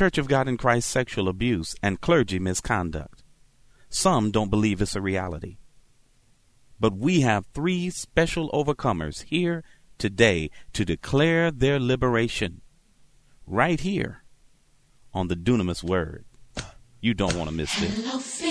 Church of God in Christ sexual abuse and clergy misconduct. Some don't believe it's a reality. But we have three special overcomers here today to declare their liberation right here on the Dunamis Word. You don't want to miss this.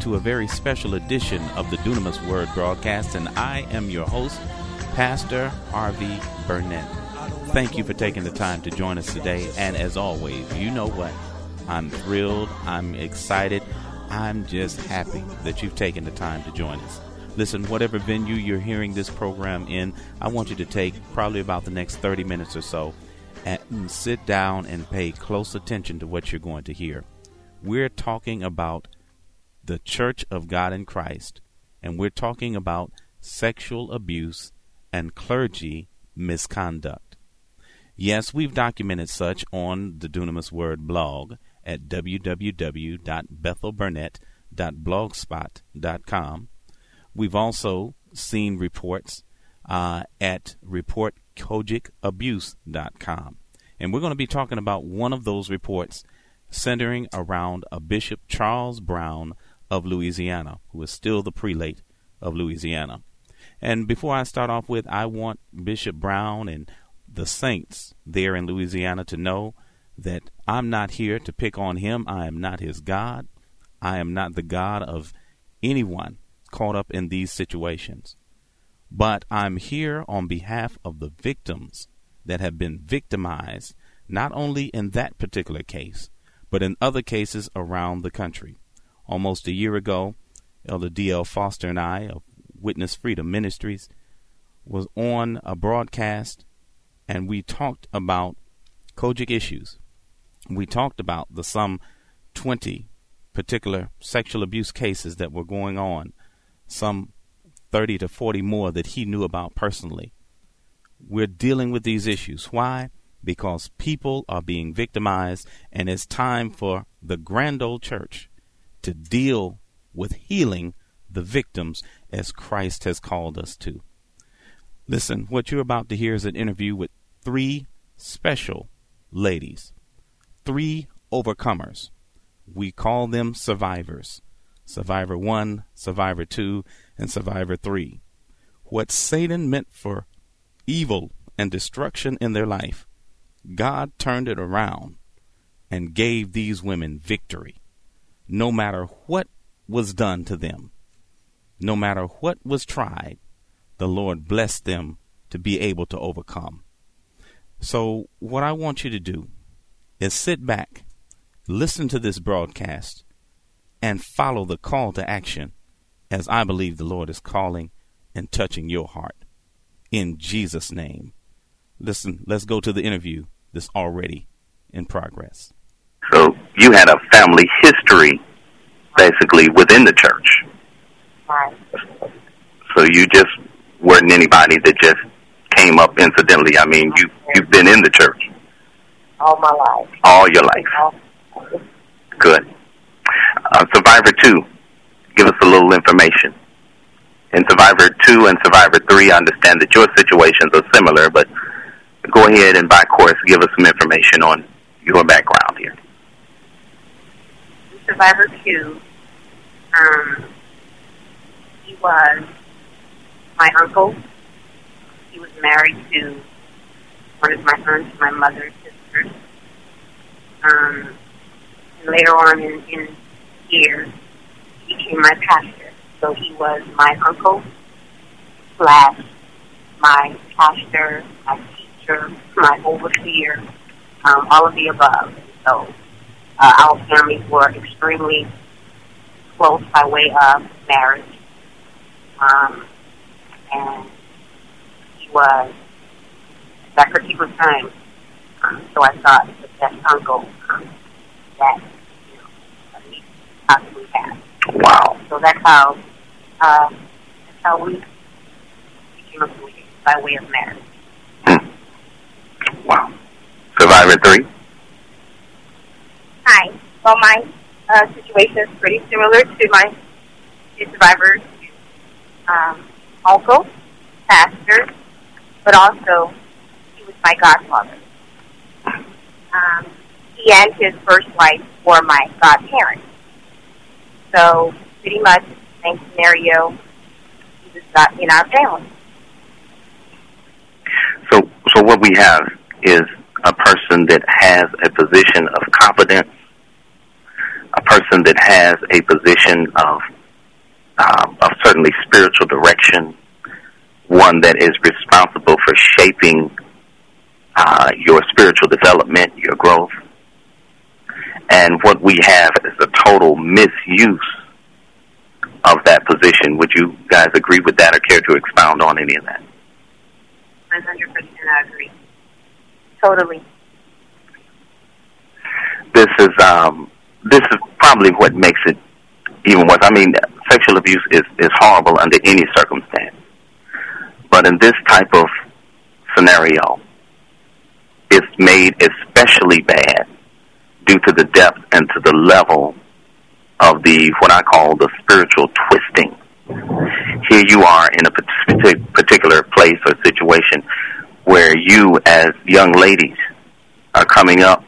To a very special edition of the Dunamis Word broadcast, and I am your host, Pastor Harvey Burnett. Thank you for taking the time to join us today, and as always, you know what? I'm thrilled, I'm excited, I'm just happy that you've taken the time to join us. Listen, whatever venue you're hearing this program in, I want you to take probably about the next 30 minutes or so and sit down and pay close attention to what you're going to hear. We're talking about the Church of God in Christ, and we're talking about sexual abuse and clergy misconduct. Yes, we've documented such on the Dunamis Word blog at www.bethelburnett.blogspot.com. We've also seen reports uh, at reportcogicabuse.com. And we're going to be talking about one of those reports centering around a Bishop Charles Brown of Louisiana, who is still the prelate of Louisiana. And before I start off with, I want Bishop Brown and the saints there in Louisiana to know that I'm not here to pick on him. I am not his God. I am not the God of anyone caught up in these situations. But I'm here on behalf of the victims that have been victimized, not only in that particular case, but in other cases around the country. Almost a year ago, Elder D.L. Foster and I of Witness Freedom Ministries was on a broadcast and we talked about COGIC issues. We talked about the some 20 particular sexual abuse cases that were going on, some 30 to 40 more that he knew about personally. We're dealing with these issues. Why? Because people are being victimized, and it's time for the grand old church to deal with healing the victims as Christ has called us to. Listen, what you're about to hear is an interview with three special ladies, three overcomers. We call them survivors Survivor 1, Survivor 2, and Survivor 3, what Satan meant for evil and destruction in their life, God turned it around and gave these women victory, no matter what was done to them, no matter what was tried, the Lord blessed them to be able to overcome. So, what I want you to do is sit back, listen to this broadcast, and follow the call to action as I believe the Lord is calling and touching your heart. In Jesus' name. Listen, let's go to the interview that's already in progress. So you had a family history, basically, within the church. Right. So you just weren't anybody that just came up incidentally. I mean, you you've been in the church All my life. all your life. Good. Uh, Survivor two, give us a little information. In Survivor two and Survivor three, I understand that your situations are similar, but go ahead and by course give us some information on your background here. Survivor 2, um, he was my uncle. He was married to one of my aunts, my mother's sisters. Um, and later on in, in years, he became my pastor. So he was my uncle slash my pastor, my teacher, my overseer, um, all of the above. So uh, our families were extremely close by way of marriage. Um, and he was, that particular time, um, so I thought the best uncle um, that you know, we possibly had. Wow. So that's how, uh, that's how we became affiliated by way of marriage. Hmm. Wow. Survivor 3? Well, my uh, situation is pretty similar to my survivors. Um, uncle, pastor, but also he was my godfather. Um, he and his first wife were my godparents. So pretty much, same scenario. He was not in our family. So, so what we have is a person that has a position of competence, a person that has a position of, um, of certainly spiritual direction, one that is responsible for shaping uh, your spiritual development, your growth. And what we have is a total misuse of that position. Would you guys agree with that or care to expound on any of that? 100% I agree. Totally. this is um this is probably what makes it even worse. I mean, sexual abuse is is horrible under any circumstance, but in this type of scenario, it's made especially bad due to the depth and to the level of the what I call the spiritual twisting. Here you are in a partic- particular place or situation where you, as young ladies, are coming up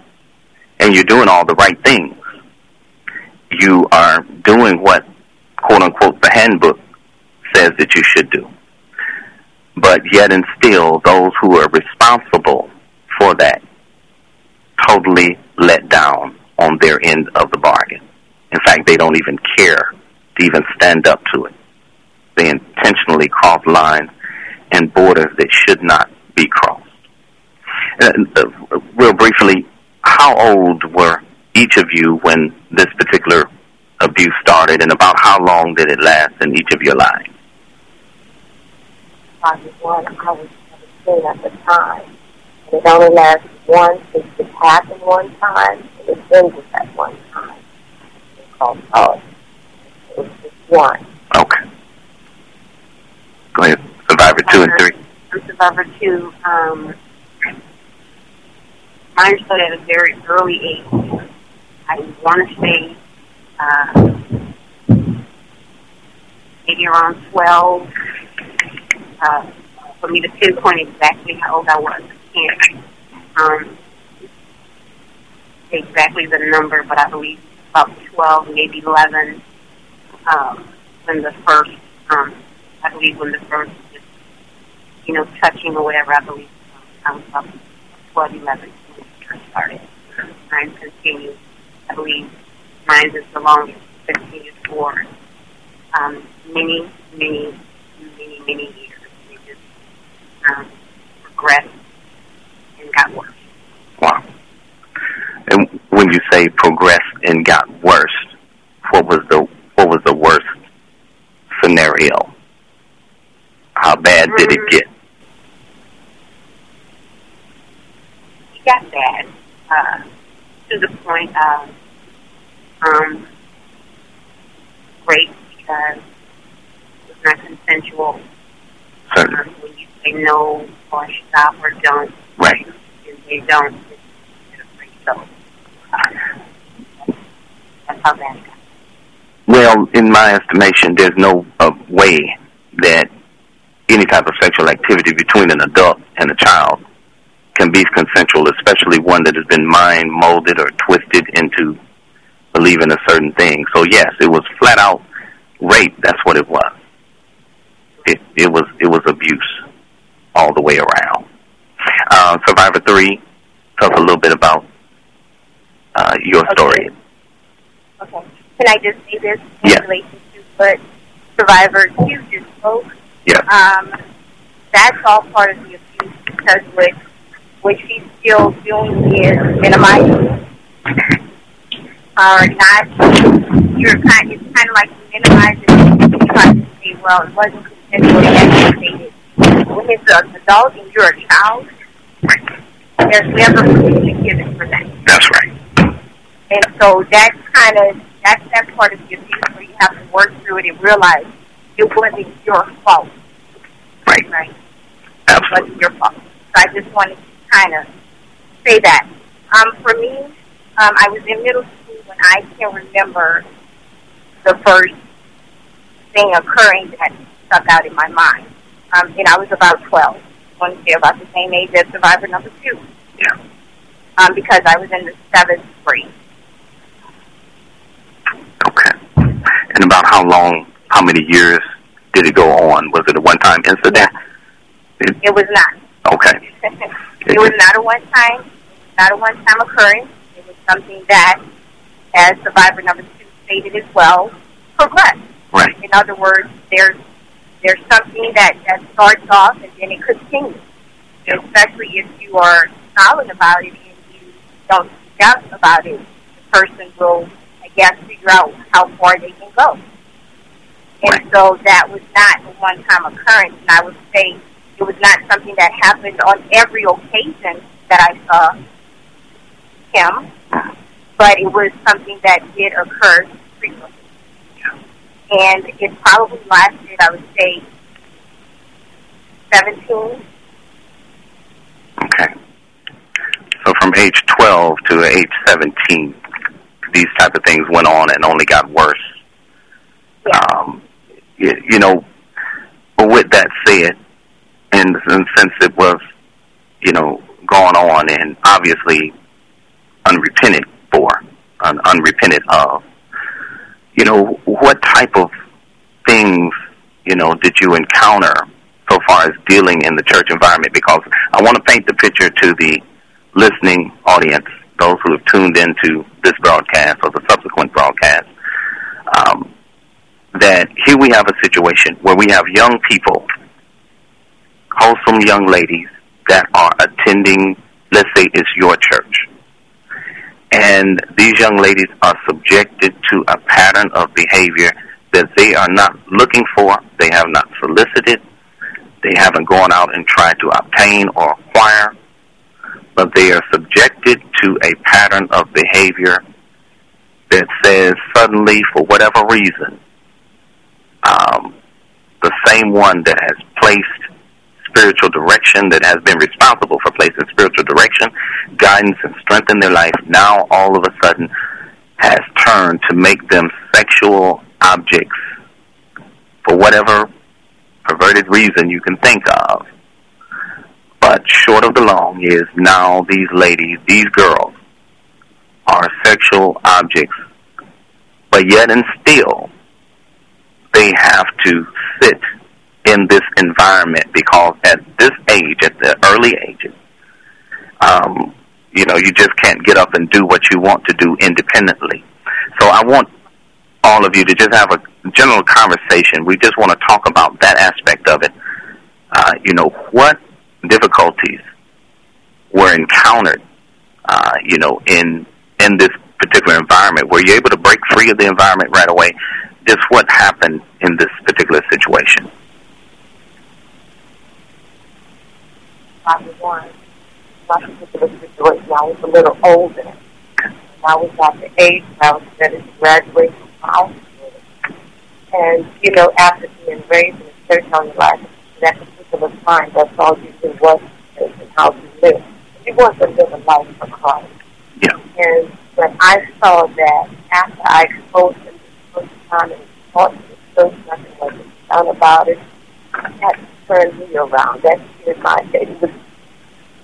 and you're doing all the right things. You are doing what, quote unquote, the handbook says that you should do. But yet and still, those who are responsible for that totally let down on their end of the bargain. In fact, they don't even care to even stand up to it. They intentionally cross lines and borders that should not be crossed. Uh, uh, real briefly, how old were each of you when this particular abuse started, and about how long did it last in each of your lives? I was one, I was 17 at the time. And it only lasts once, it just happened one time, and it ended at one time. It's called love. It was just one. Okay. Go ahead. Survivor two and three. I'm Survivor 2. Um, mine started at a very early age. I want to say uh, maybe around 12. Uh, for me to pinpoint exactly how old I was, I can't um, exactly the number, but I believe about 12, maybe 11, um, when the first, um, I believe when the first you know, touching or whatever. I believe I was about 12, 11 when the church started. Mine continued. I believe mine is the longest. Continued for um, many, many, many, many years. It just um, progressed and got worse. Wow. And when you say progressed and got worse, what was the what was the worst scenario? How bad did it Mm. get? It got bad uh, to the point of um, rape because it was not consensual. Certainly. Um, when you say no or stop or don't, Right. and they don't, it's it's. So uh, that's how bad. Well, in my estimation, there's no uh, way that any type of sexual activity between an adult and a child can be consensual, especially one that has been mind molded or twisted into believing a certain thing. So yes, it was flat out rape. That's what it was. It it was it was abuse all the way around. Uh, Survivor three, tell us a little bit about uh, your story. Okay. Can I just say this in Yeah. relation to what Survivor 2 just spoke? Yes. Um, that's all part of the abuse because what, what she's still doing is minimizing or not. You're kind, it's kind of like minimizing. You try to say, well, it wasn't consensual activated. When it's an adult and you're a child, there's never permission given for that. That's right. And so that's kind of that's that part of the abuse where you have to work through it and realize it wasn't your fault. Right. Right. It wasn't your fault. So I just wanted to kind of say that. Um, for me, um, I was in middle school when I can remember the first thing occurring that stuck out in my mind. Um, and I was about 12. I want to say about the same age as survivor number two. Yeah. Um, because I was in the seventh grade. Okay. And about how long, how many years did it go on? Was it a one-time incident? It, It was not. okay. it was not a one time, not a one time occurrence. It was something that, as survivor number two stated as well, progressed. Right. In other words, there's there's something that that starts off and then it continues. Especially if you are silent about it and you don't speak out about it, the person will, I guess, figure out how far they can go. And Right. so that was not a one time occurrence, and I would say it was not something that happened on every occasion that I saw him, but it was something that did occur frequently. And it probably lasted, I would say, 17. Okay. So from age 12 to age 17, these type of things went on and only got worse. Yeah. Um, you, you know, but with that said, and, and since it was, you know, going on and obviously unrepented for, un, unrepented of, you know, what type of things, you know, did you encounter so far as dealing in the church environment? Because I want to paint the picture to the listening audience, those who have tuned into this broadcast or the subsequent broadcast, um, that here we have a situation where we have young people, wholesome young ladies that are attending, let's say it's your church. And these young ladies are subjected to a pattern of behavior that they are not looking for, they have not solicited, they haven't gone out and tried to obtain or acquire, but they are subjected to a pattern of behavior that says suddenly, for whatever reason, um, the same one that has placed spiritual direction, that has been responsible for placing spiritual direction, guidance, and strength in their life, now all of a sudden has turned to make them sexual objects for whatever perverted reason you can think of. But short of the long is now these ladies, these girls, are sexual objects. But yet and still, they have to sit in this environment because at this age, at the early ages, um, you know, you just can't get up and do what you want to do independently. So I want all of you to just have a general conversation. We just want to talk about that aspect of it. Uh, you know, what difficulties were encountered, uh, you know, in in this particular environment? Were you able to break free of the environment right away? Just what happened in this particular situation? I was one. My particular situation, I was a little older. And I was at the age where I was ready to graduate from high school. And, you know, after being raised in a church on your life, that particular time, that's all you did was and how you live. You wasn't living life for Christ. Yeah. And when I saw that after I exposed him the first time and taught him the church, nothing was done about it, that turned me around. That shifted my it was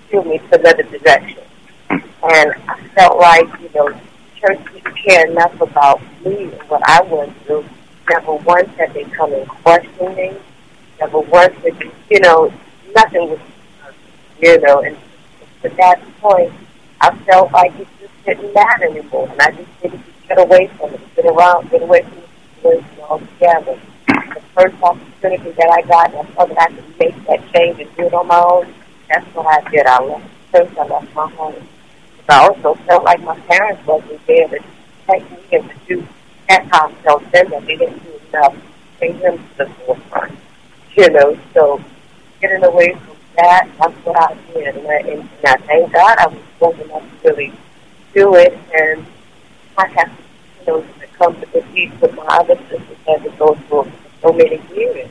steer me to another direction. And I felt like, you know, church didn't care enough about me and what I went through. Never once had they come and questioned me. Never once did, they- you know, nothing was, you know, and to that point, I felt like it just didn't matter anymore. And I just needed to get away from it, get around, get away from the situation altogether. First opportunity that I got, and saw that I could make that change and do it on my own, that's what I did. I left first, I left my home. But I also felt like my parents wasn't there to take me and to do that's how I felt then that they didn't do enough to bring him to the forefront. You know, so getting away from that, that's what I did. And I, and I thank God I was old enough to really do it. And I have to, you know, to come to the peace with my other sisters had to go through so many years.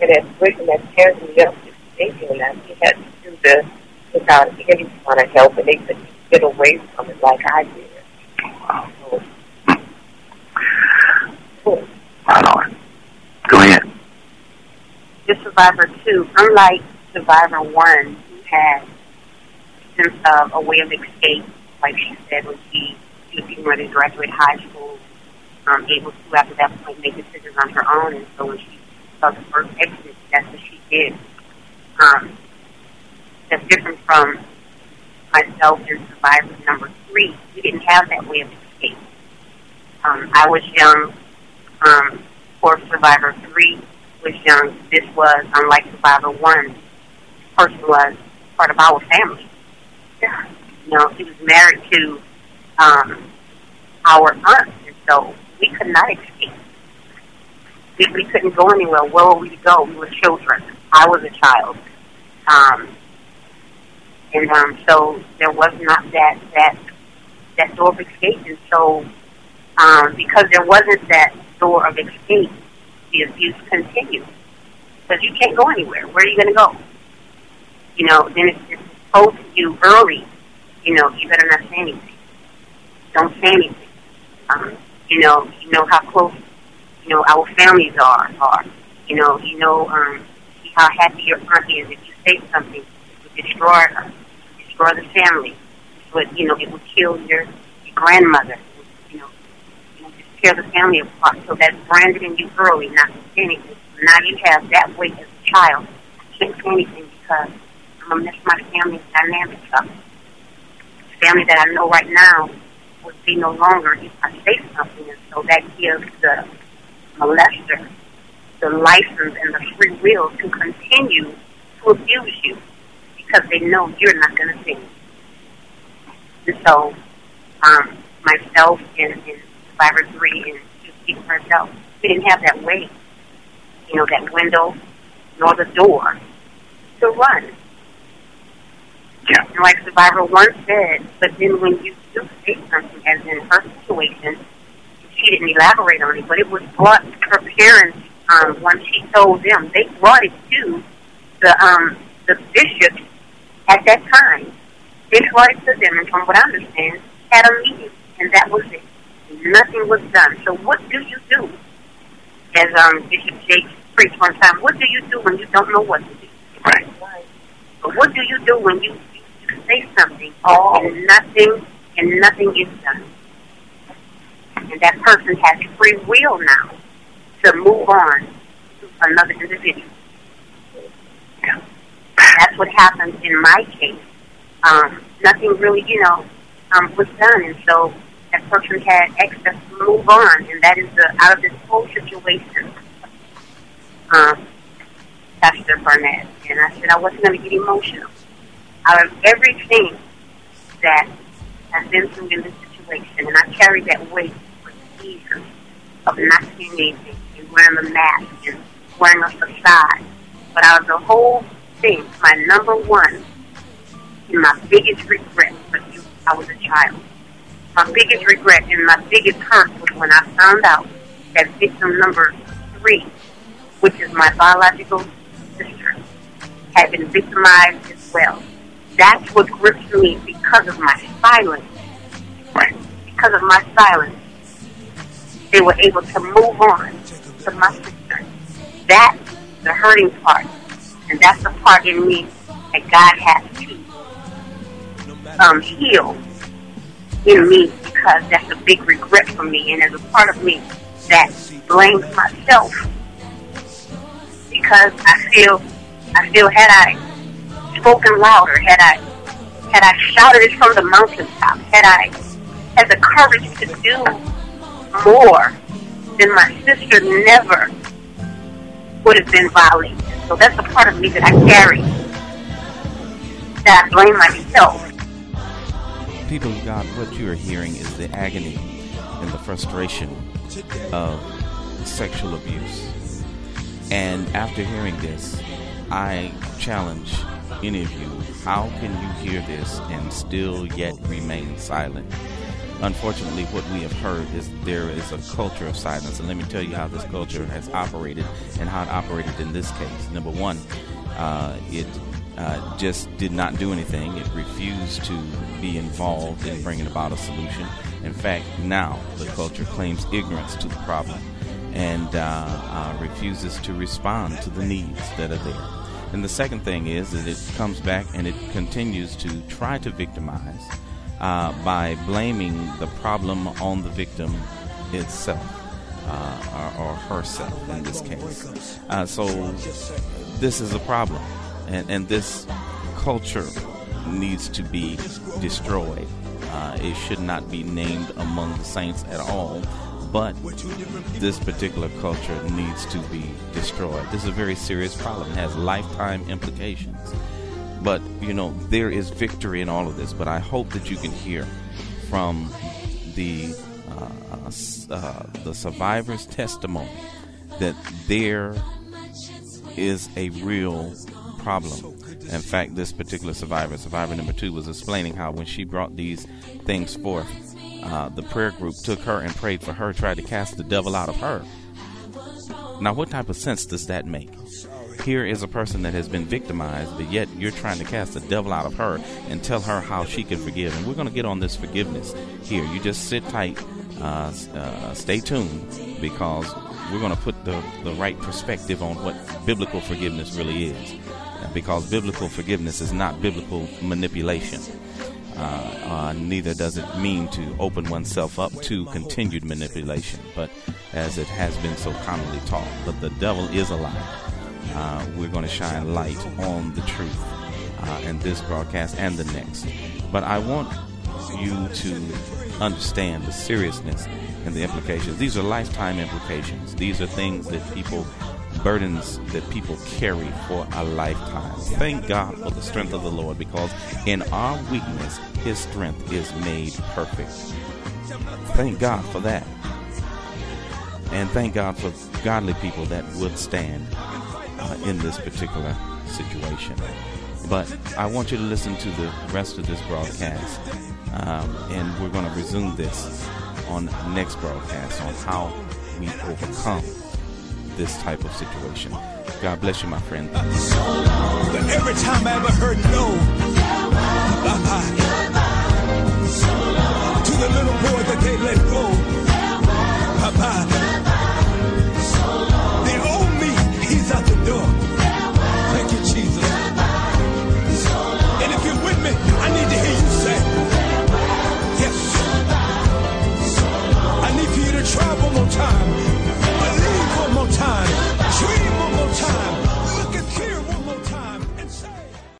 And as Britain that tears me up to thinking that he had to do this without any kind of help and they couldn't get away from it like I did. So, cool. Right on. Go ahead. The Survivor 2, unlike Survivor 1, who had sense of a way of escape, like she said, when she, she was getting ready to graduate high school, um, able to, after that point, make decisions on her own. And so when she saw the first exit, that's what she did. Um, that's different from myself and Survivor number 3. We didn't have that way of escape. Um, I was young um, for Survivor 3 was young. This was, unlike Survivor 1, this person was part of our family. You know, he was married to um, our aunt, and so we could not escape. We, we couldn't go anywhere. Where were we to go? We were children. I was a child. Um, and um, so there was not that, that, that door of escape. And so um, because there wasn't that door of escape, the abuse continued. Because you can't go anywhere. Where are you going to go? You know, then it's, it's told to you early, you know, you better not say anything. Don't say anything. Um, you know, you know how close, you know, our families are, are. You know, you know um, how happy your aunt is if you say something. It would destroy her, destroy the family. It would, you know, it would kill your, your grandmother. You know, you know, just tear the family apart. So that's branded in you early, not anything. Now you have that weight as a child. I can't say anything because I'm gonna miss my family's dynamics up. Family that I know right now would be no longer if I say something, and so that gives the molester the license and the free will to continue to abuse you because they know you're not going to say. And so, um, myself and, and Survivor 3 and she speak for we didn't have that way, you know, that window nor the door to run. Yeah. And like Survivor 1 said, but then when you do say something, as in her situation, she didn't elaborate on it, but it was brought to her parents um, when she told them. They brought it to the um, the bishop at that time. They brought it to them, and from what I understand, had a meeting, and that was it. Nothing was done. So what do you do? As um, Bishop Jakes preached one time, what do you do when you don't know what to do? Right. But what do you do when you say something and nothing and nothing is done? And that person has free will now to move on to another individual. that's what happened in my case. Um, nothing really, you know, um, was done, and so that person had access to move on, and that is the out of this whole situation. Um, Pastor Burnett, and I said I wasn't going to get emotional. Out of everything that has been through in this situation, and I carried that weight for years of not seeing anything and wearing a mask and wearing a facade. But out of the whole thing, my number one and my biggest regret was. I was a child. My biggest regret and my biggest hurt was when I found out that victim number three, which is my biological sister, had been victimized as well. That's what gripped me because of my silence. Because of my silence, they were able to move on to my sister. That's the hurting part. And that's the part in me that God has to um, heal in me because that's a big regret for me. And there's a part of me that blames myself because I feel, I feel had I spoken louder, had I, had I shouted it from the mountaintop, had I had the courage to do more, then my sister never would have been violated. So that's a part of me that I carry. That I blame myself. People of God, what you are hearing is the agony and the frustration of sexual abuse. And after hearing this, I challenge any of you how can you hear this and still yet remain silent? Unfortunately, what we have heard is there is a culture of silence. And let me tell you how this culture has operated and how it operated in this case. Number one, uh, it uh, just did not do anything. It refused to be involved in bringing about a solution. In fact, now the culture claims ignorance to the problem and uh, uh, refuses to respond to the needs that are there. And the second thing is that it comes back and it continues to try to victimize uh, by blaming the problem on the victim itself uh, or, or herself in this case. Uh, so this is a problem, and, and this culture needs to be destroyed. Uh, it should not be named among the saints at all. But this particular culture needs to be destroyed. This is a very serious problem. It has lifetime implications. But, you know, there is victory in all of this. But I hope that you can hear from the uh, uh, the survivor's testimony that there is a real problem. In fact, this particular survivor, survivor number two, was explaining how when she brought these things forth, uh, the prayer group took her and prayed for her, tried to cast the devil out of her. Now, what type of sense does that make? Here is a person that has been victimized, but yet you're trying to cast the devil out of her and tell her how she can forgive. And we're going to get on this forgiveness here. You just sit tight, uh, uh, stay tuned, because we're going to put the, the right perspective on what biblical forgiveness really is. Because biblical forgiveness is not biblical manipulation. Uh, uh, neither does it mean to open oneself up to continued manipulation, but as it has been so commonly taught. But the devil is a lie. Uh, we're going to shine light on the truth uh, in this broadcast and the next. But I want you to understand the seriousness and the implications. These are lifetime implications. These are things that people burdens that people carry for a lifetime. Thank God for the strength of the Lord because in our weakness, His strength is made perfect. Thank God for that. And thank God for godly people that would stand uh, in this particular situation. But I want you to listen to the rest of this broadcast, um, and we're going to resume this on next broadcast on how we overcome this type of situation. God bless you, my friend. But every time I ever heard no. Uh-uh. To the little boy that they let go.